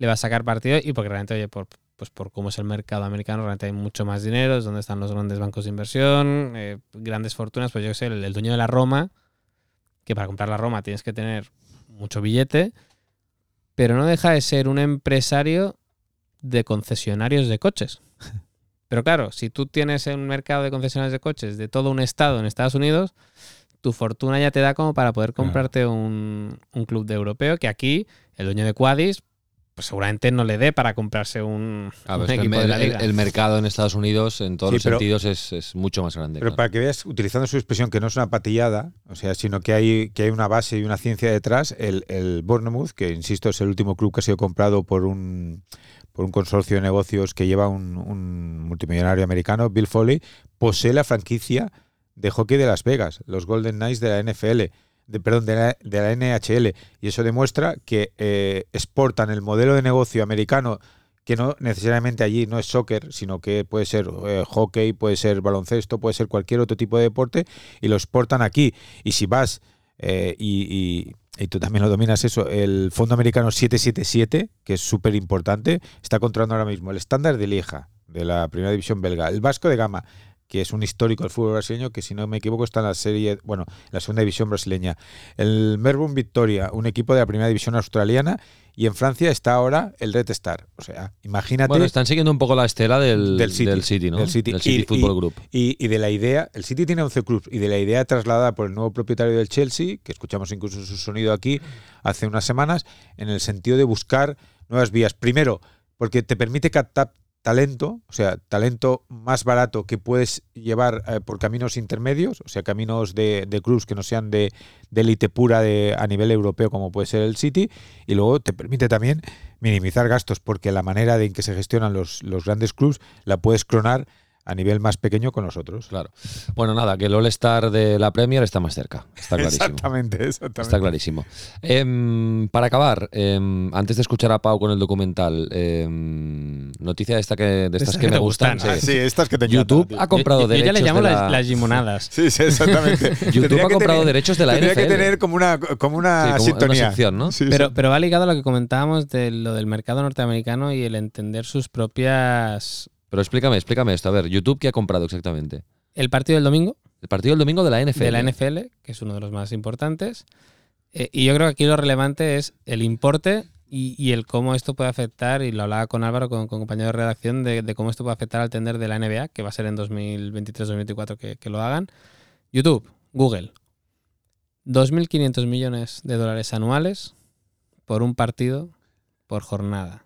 le va a sacar partido y porque realmente, oye, por, pues por cómo es el mercado americano, realmente hay mucho más dinero, es donde están los grandes bancos de inversión, eh, grandes fortunas, pues yo sé, el, el dueño de la Roma, que para comprar la Roma tienes que tener mucho billete, pero no deja de ser un empresario de concesionarios de coches. Pero claro, si tú tienes un mercado de concesionarios de coches de todo un estado en Estados Unidos, tu fortuna ya te da como para poder comprarte un, un club de europeo, que aquí el dueño de Quadis, pues seguramente no le dé para comprarse un, el, equipo de la el- liga. el mercado en Estados Unidos, en todos Sí, los pero- sentidos, es, es mucho más grande. Pero claro. para que veas, utilizando su expresión, que no es una patillada, o sea, sino que hay, que hay una base y una ciencia detrás, el, el Bournemouth, que insisto, es el último club que ha sido comprado por un, por un consorcio de negocios que lleva un, un multimillonario americano, Bill Foley, posee la franquicia de hockey de Las Vegas, los Golden Knights de la NFL, perdón, de la, de la NHL. Y eso demuestra que eh, exportan el modelo de negocio americano que no necesariamente allí no es soccer, sino que puede ser eh, hockey, puede ser baloncesto, puede ser cualquier otro tipo de deporte, y lo exportan aquí. Y si vas, eh, y, y- y tú también lo dominas eso, el Fondo Americano 777, que es súper importante, está controlando ahora mismo el estándar de Lieja, de la primera división belga, el Vasco de Gama, que es un histórico del fútbol brasileño, que si no me equivoco está en la serie, bueno, en la segunda división brasileña. El Melbourne Victoria, un equipo de la primera división australiana, y en Francia está ahora el Red Star. O sea, imagínate. Bueno, están siguiendo un poco la estela del, Del City, del City, ¿no? del City. Y- Football y- Group. Y, y de la idea, el City tiene 11 clubes, y de la idea trasladada por el nuevo propietario del Chelsea, que escuchamos incluso su sonido aquí hace unas semanas, en el sentido de buscar nuevas vías. Primero, porque te permite captar talento, o sea, talento más barato que puedes llevar eh, por caminos intermedios, o sea, caminos de, de clubs que no sean de de élite pura de, a nivel europeo como puede ser el City, y luego te permite también minimizar gastos, porque la manera de en que se gestionan los, los grandes clubs la puedes clonar a nivel más pequeño con nosotros. Claro. Bueno, nada, que el All-Star de la Premier está más cerca. Está clarísimo. Exactamente, exactamente. Está clarísimo. Em, para acabar, em, antes de escuchar a Pau con el documental, em, noticia esta que, de estas Estas que, que me gustan. gustan. Ah, sí. sí, estas que te YouTube ha comprado yo, yo ya derechos le llamo de las, la- las gimonadas. Sí, sí, exactamente. YouTube Tendría ha comprado tener- derechos de la tendría que NFL. tener como una, como una Sí, como una sintonía. sección, ¿no? Sí, Pero, sí. pero va ligado a lo que comentábamos de lo del mercado norteamericano y el entender sus propias... Pero explícame, explícame esto. A ver, YouTube, ¿qué ha comprado exactamente? El partido del domingo, El partido del domingo de la NFL. de la NFL, que es uno de los más importantes. Eh, y yo creo que aquí lo relevante es el importe y, y el cómo esto puede afectar, y lo hablaba con Álvaro, con, con compañero de redacción, de, de cómo esto puede afectar al tender de la NBA, que va a ser en 2023-2024 que, que lo hagan. YouTube, Google, 2.500 millones de dólares anuales por un partido por jornada.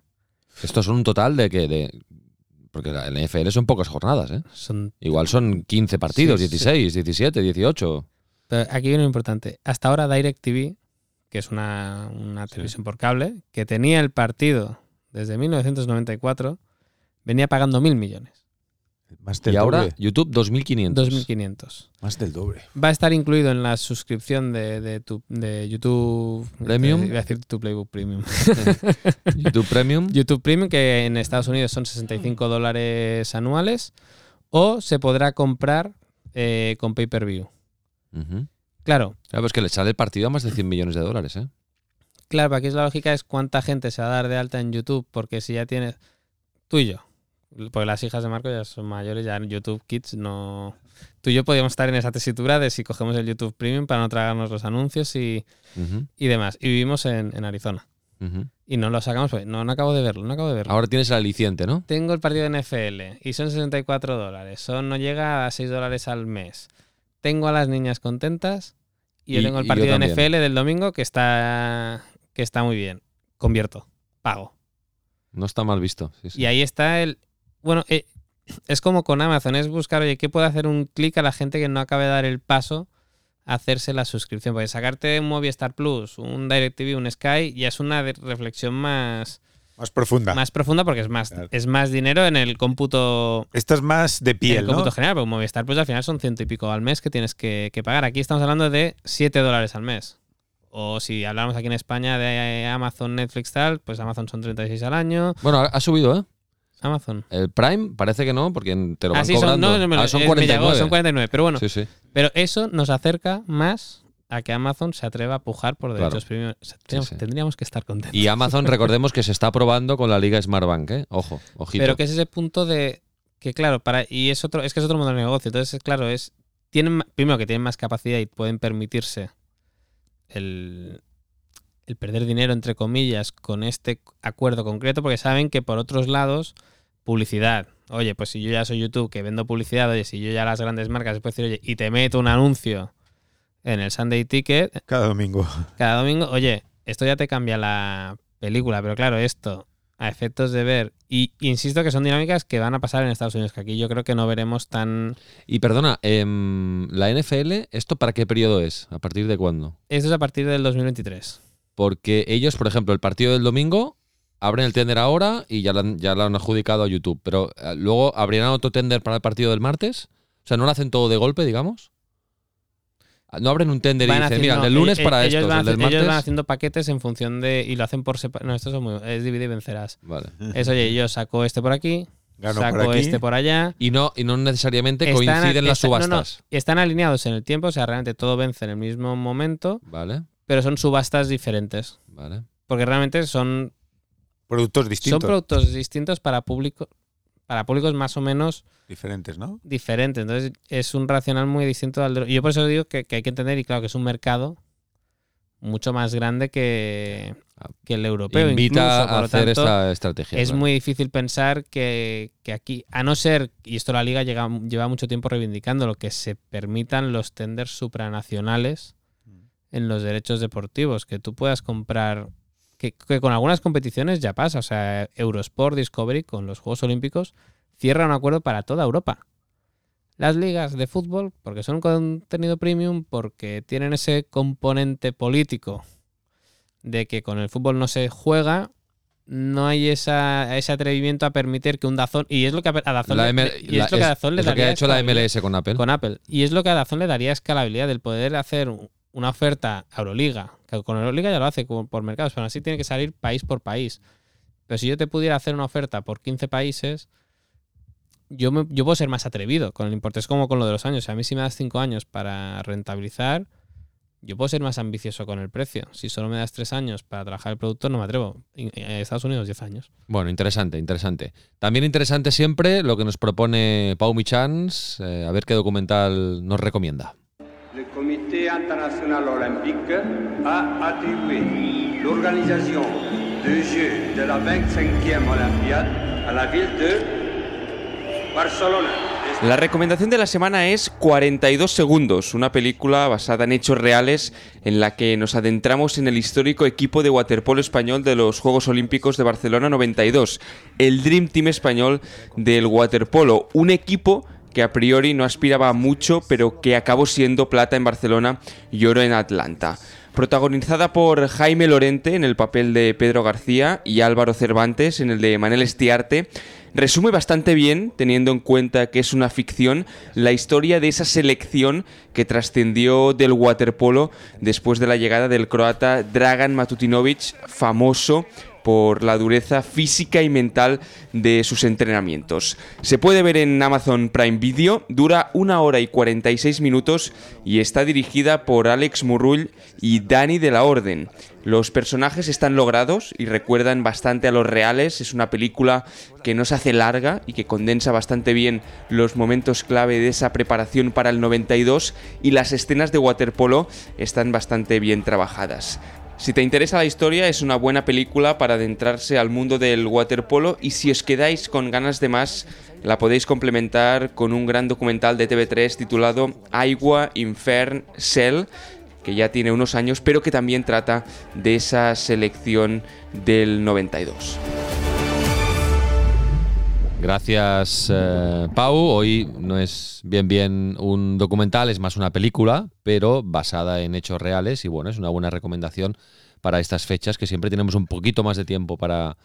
Estos son un total de que. De, porque la NFL son pocas jornadas, ¿eh? Son Igual son 15 partidos, Sí, sí. 16, 17, 18. Pero aquí viene lo importante. Hasta ahora DirecTV, que es una, una televisión por cable, que tenía el partido desde 1994, venía pagando mil millones. Más del Y ahora doble. YouTube 2500. 2.500. Más del doble. Va a estar incluido en la suscripción de, de, tu- de YouTube Premium. Iba a decir tu Playbook Premium. YouTube Premium. YouTube Premium, que en Estados Unidos son 65 dólares anuales, o se podrá comprar eh, con pay-per-view. Claro, Claro, pues que le sale el partido a más de 100 millones de dólares, ¿eh? Claro, pero aquí es la lógica es cuánta gente se va a dar de alta en YouTube, porque si ya tienes tú y yo, porque las hijas de Marco ya son mayores, ya en YouTube Kids no... Tú y yo podríamos estar en esa tesitura de si cogemos el YouTube Premium para no tragarnos los anuncios y, y demás. Y vivimos en, en Arizona. Y no lo sacamos, pues no, no acabo de verlo, no acabo de verlo. Ahora tienes el aliciente, ¿no? Tengo el partido de NFL y son 64 dólares. Son, no llega a 6 dólares al mes. Tengo a las niñas contentas y, yo tengo el partido de. NFL del domingo que está, que está muy bien. Convierto, pago. No está mal visto. sí, sí. Y ahí está el... Bueno, eh, es como con Amazon, es buscar, oye, ¿qué puede hacer un clic a la gente que no acabe de dar el paso a hacerse la suscripción? Porque sacarte un Movistar Plus, un DirecTV, un Sky, ya es una reflexión más, Más profunda. más profunda porque es más, Claro. es más dinero en el cómputo Esta es más de en piel, el ¿no? cómputo general, porque Movistar pues al final son ciento y pico al mes que tienes que, que pagar. Aquí estamos hablando de 7 dólares al mes. O si hablamos aquí en España de Amazon, Netflix, tal, pues Amazon son 36 al año. Bueno, ha, ha subido, ¿eh? Amazon. El Prime parece que no, porque te lo van Ah, sí, son, no, no, lo- Ah, son eh, me 49. llegó, son 49, pero bueno. Sí, sí. Pero eso nos acerca más a que Amazon se atreva a pujar por Claro. derechos premium. O sea, Tendríamos, sí. tendríamos que estar contentos. Y Amazon, recordemos que se está probando con la Liga Smartbank, ¿eh? Ojo, ojito. Pero que es ese punto de que claro, para y es otro es que es otro modelo de negocio, entonces claro, es tienen primero que tienen más capacidad y pueden permitirse el el perder dinero entre comillas con este acuerdo concreto porque saben que por otros lados publicidad. Oye, pues si yo ya soy YouTube que vendo publicidad, oye, si yo ya las grandes marcas puedo decir, oye, y te meto un anuncio en el Sunday Ticket, Cada domingo. cada domingo, oye, esto ya te cambia la película, pero claro, esto a efectos de ver, y insisto que son dinámicas que van a pasar en Estados Unidos, que aquí yo creo que no veremos tan... Y perdona, em, la NFL, ¿esto para qué periodo es? ¿A partir de cuándo? Esto es a partir del 2023. Porque ellos, por ejemplo, el partido del domingo abren el tender ahora y ya lo han, ya lo han adjudicado a YouTube. Pero eh, luego abrirán otro tender para el partido del martes. O sea, no lo hacen todo de golpe, digamos. Ah, No abren un tender y Van dicen, haciendo- mira, el del lunes eh, para ellos estos, van el del haci- ellos van martes. haciendo paquetes en función de... Y lo hacen por separado. No, esto es, muy, es dividir y vencerás. Vale. Es, oye, yo saco este por aquí, Gano saco por aquí. este por allá. Y no, y no necesariamente Están- coinciden las está- no, no, subastas. están alineados en el tiempo, o sea, realmente todo vence en el mismo momento, Vale, pero son subastas diferentes. vale. Porque realmente son Productos distintos. Son productos distintos para público, para públicos más o menos diferentes, ¿no? diferentes. Entonces es un racional muy distinto al de... Yo por eso digo que, que hay que entender, y claro, que es un mercado mucho más grande que, que el europeo. Invita incluso, por a lo hacer tanto, esta estrategia. Es claro. muy difícil pensar que, que aquí, a no ser, y esto la liga llega- lleva mucho tiempo reivindicando, lo que se permitan los tenders supranacionales en los derechos deportivos, que tú puedas comprar, que, que con algunas competiciones ya pasa, o sea, Eurosport Discovery con los Juegos Olímpicos cierra un acuerdo para toda Europa. Las ligas de fútbol, porque son contenido premium, porque tienen ese componente político de que con el fútbol no se juega, no hay esa, ese atrevimiento a permitir que un Dazón y es lo que a Dazón La le, y es la- lo que a Dazón le es lo que daría ha hecho la MLS con Apple. con Apple y es lo que a Dazón le daría escalabilidad del poder hacer un- una oferta a Euroliga que con Euroliga ya lo hace por mercados pero así tiene que salir país por país pero si yo te pudiera hacer una oferta por 15 países yo, me- yo puedo ser más atrevido con el importe es como con lo de los años a mí si me das 5 años para rentabilizar yo puedo ser más ambicioso con el precio. Si solo me das tres años para trabajar el producto, no me atrevo. En Estados Unidos, 10 años. Bueno, interesante, interesante. También interesante siempre lo que nos propone Pau Michans, eh, a ver qué documental nos recomienda. Comité international olympique a attribué l'organisation des Jeux de la 25e Olympiade à la ville de Barcelona. La recomendación de la semana es 42 segundos, una película basada en hechos reales en la que nos adentramos en el histórico equipo de waterpolo español de los Juegos Olímpicos de Barcelona 92, el Dream Team español del waterpolo, un equipo que a priori no aspiraba mucho, pero que acabó siendo plata en Barcelona y oro en Atlanta. Protagonizada por Jaime Lorente en el papel de Pedro García y Álvaro Cervantes en el de Manel Estiarte, resume bastante bien, teniendo en cuenta que es una ficción, la historia de esa selección que trascendió del waterpolo después de la llegada del croata Dragan Matutinovic, famoso por la dureza física y mental de sus entrenamientos. Se puede ver en Amazon Prime Video, dura una hora y 46 minutos y está dirigida por Alex Murrull y Dani de la Orden. Los personajes están logrados y recuerdan bastante a los reales. Es una película que no se hace larga y que condensa bastante bien los momentos clave de esa preparación para el 92 y las escenas de waterpolo están bastante bien trabajadas. Si te interesa la historia, es una buena película para adentrarse al mundo del waterpolo y si os quedáis con ganas de más, la podéis complementar con un gran documental de TV3 titulado Aigua, Infern, Cell, que ya tiene unos años, pero que también trata de esa selección del 92. Gracias, eh, Pau. Hoy no es bien bien un documental, es más una película, pero basada en hechos reales y bueno, es una buena recomendación para estas fechas que siempre tenemos un poquito más de tiempo para,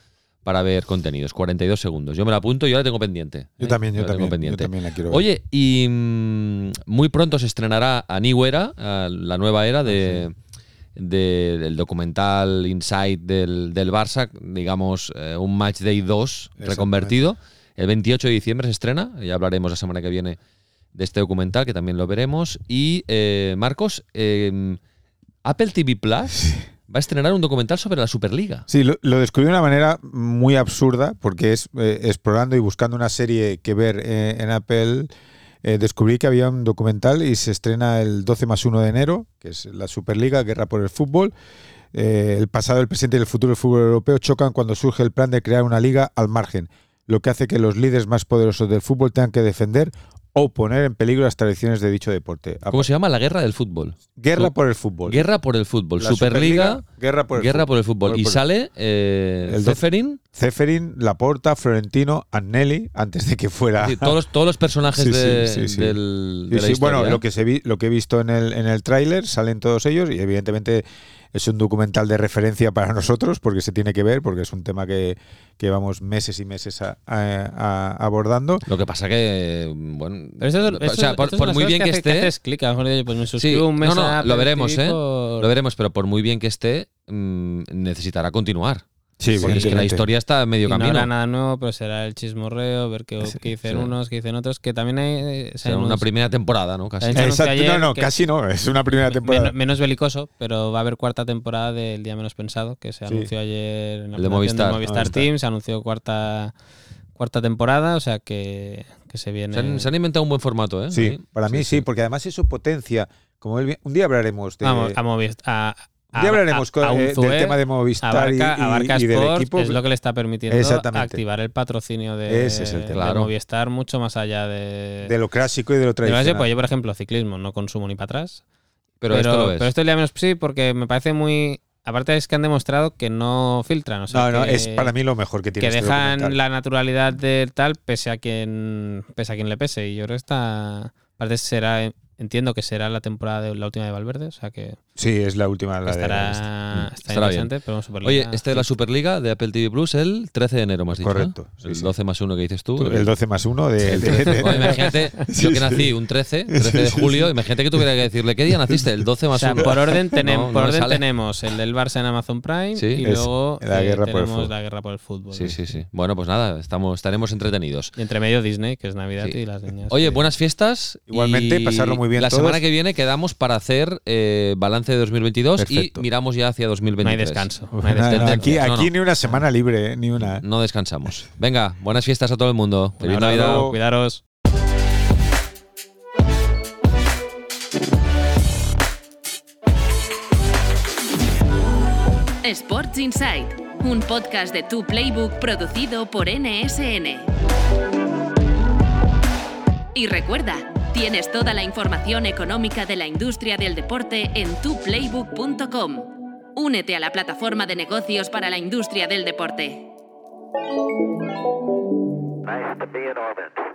para ver contenidos. 42 segundos. Yo me la apunto y yo la tengo pendiente. Yo ¿eh? también, yo tengo también, yo pendiente. también la quiero ver. Oye, y mm, muy pronto se estrenará a New Era, a la nueva era de, de- del documental Inside del, del Barça, digamos, eh, un Match Day 2 reconvertido. El 28 de diciembre se estrena, ya hablaremos la semana que viene de este documental, que también lo veremos. Y eh, Marcos, eh, Apple TV Plus va a estrenar un documental sobre la Superliga. Sí, lo, lo descubrí de una manera muy absurda, porque es eh, explorando y buscando una serie que ver eh, en Apple, eh, descubrí que había un documental y se estrena el 12 más 1 de enero, que es la Superliga, Guerra por el Fútbol. El pasado, el presente y el futuro del fútbol europeo chocan cuando surge el plan de crear una liga al margen, lo que hace que los líderes más poderosos del fútbol tengan que defender o poner en peligro las tradiciones de dicho deporte. ¿Cómo se llama? La guerra del fútbol. Guerra por el fútbol. Guerra por el fútbol. La Superliga, Superliga, guerra por el guerra fútbol. por el fútbol. Por- Y por- sale eh, El Ceferin, Ceferin, Laporta, Florentino, Annelli, antes de que fuera. sí, todos, todos los personajes Sí, de, sí, del- de la bueno, lo que, se vi, lo que he visto en el, en el tráiler, salen todos ellos y evidentemente es un documental de referencia para nosotros porque se tiene que ver, porque es un tema que, que llevamos meses y meses a- a- a- abordando. Lo que pasa que, bueno, esto, o sea, por, por muy bien que, esté, haces clic, a lo mejor dices, pues me sí, un mes no, no, a lo veremos, ¿eh? Lo veremos, pero por muy bien que esté, mm, necesitará continuar. Sí, Porque es que la historia está a medio y no camino. habrá nada nuevo, pero será el chismorreo, ver qué, qué dicen sí. unos, qué dicen otros, que también hay... eh, sabemos- una primera temporada, ¿no? Casi. Exacto, no, ayer no, casi no, es una primera temporada. Men- menos belicoso, pero va a haber cuarta temporada del Día Menos Pensado, que se Sí. anunció ayer en la El de Movistar. de Movistar. Team, se anunció cuarta cuarta temporada, o sea que, que se viene... Se han, se han inventado un buen formato, ¿eh? Sí, para mí sí, porque además eso potencia. Como un día hablaremos de. Vamos, a Movistar... día hablaremos co- eh, del tema de Movistar y, Abarca, y- abarca y del equipo. es lo que le está permitiendo activar el patrocinio de, Ese es el tema. de Claro. Movistar mucho más allá de... de lo clásico y de lo de lo que tradicional. pues yo, por ejemplo, ciclismo no consumo ni para atrás. Pero, esto lo ves. pero esto el día menos sí, porque me parece muy. Aparte es que han demostrado que no filtran. O sea, no, no, que, es para mí lo mejor que tiene que este dejan documental. la naturalidad del tal pese a quien pese a quien le pese. Y yo creo que esta. Aparte será. Entiendo que será la temporada de la última de Valverde. O sea que Sí, es la última. La de- estará, Mm, estará estará bien. interesante. Pero Superliga, Oye, este de la sí. Superliga de Apple TV Plus el 13 de enero, más dicho. Correcto, ¿eh? sí, el sí. 12 más 1 que dices tú. el 12 más 1 de, El de- 13. de- Oye, imagínate, Sí, yo que sí. nací un 13, 13 de julio, imagínate que tuviera que decirle, ¿qué día naciste? El 12 O más sea, 1. por orden, tenem- No, por no orden sale. tenemos el del Barça en Amazon Prime Sí. y luego la eh, guerra por el tenemos fútbol. la guerra por el fútbol. Sí, sí, sí. Bueno, pues nada, estamos, estaremos entretenidos. Y entre medio Disney, que es Navidad Sí. y las niñas. Oye, buenas fiestas. Igualmente, y pasarlo muy bien La semana que viene quedamos para hacer eh, balance de 2022 Perfecto. y miramos ya hacia 2023. No hay descanso. No No, hay no, descanso. aquí No, no. aquí ni una semana libre, eh, ni una. No descansamos. Venga, buenas fiestas a todo el mundo. Un Feliz abrazo, Navidad. Cuidaros. Sports Insight, un podcast de Tu Playbook producido por NSN. Y recuerda, tienes toda la información económica de la industria del deporte en tuplaybook.com. Únete a la plataforma de negocios para la industria del deporte. Nice orbit.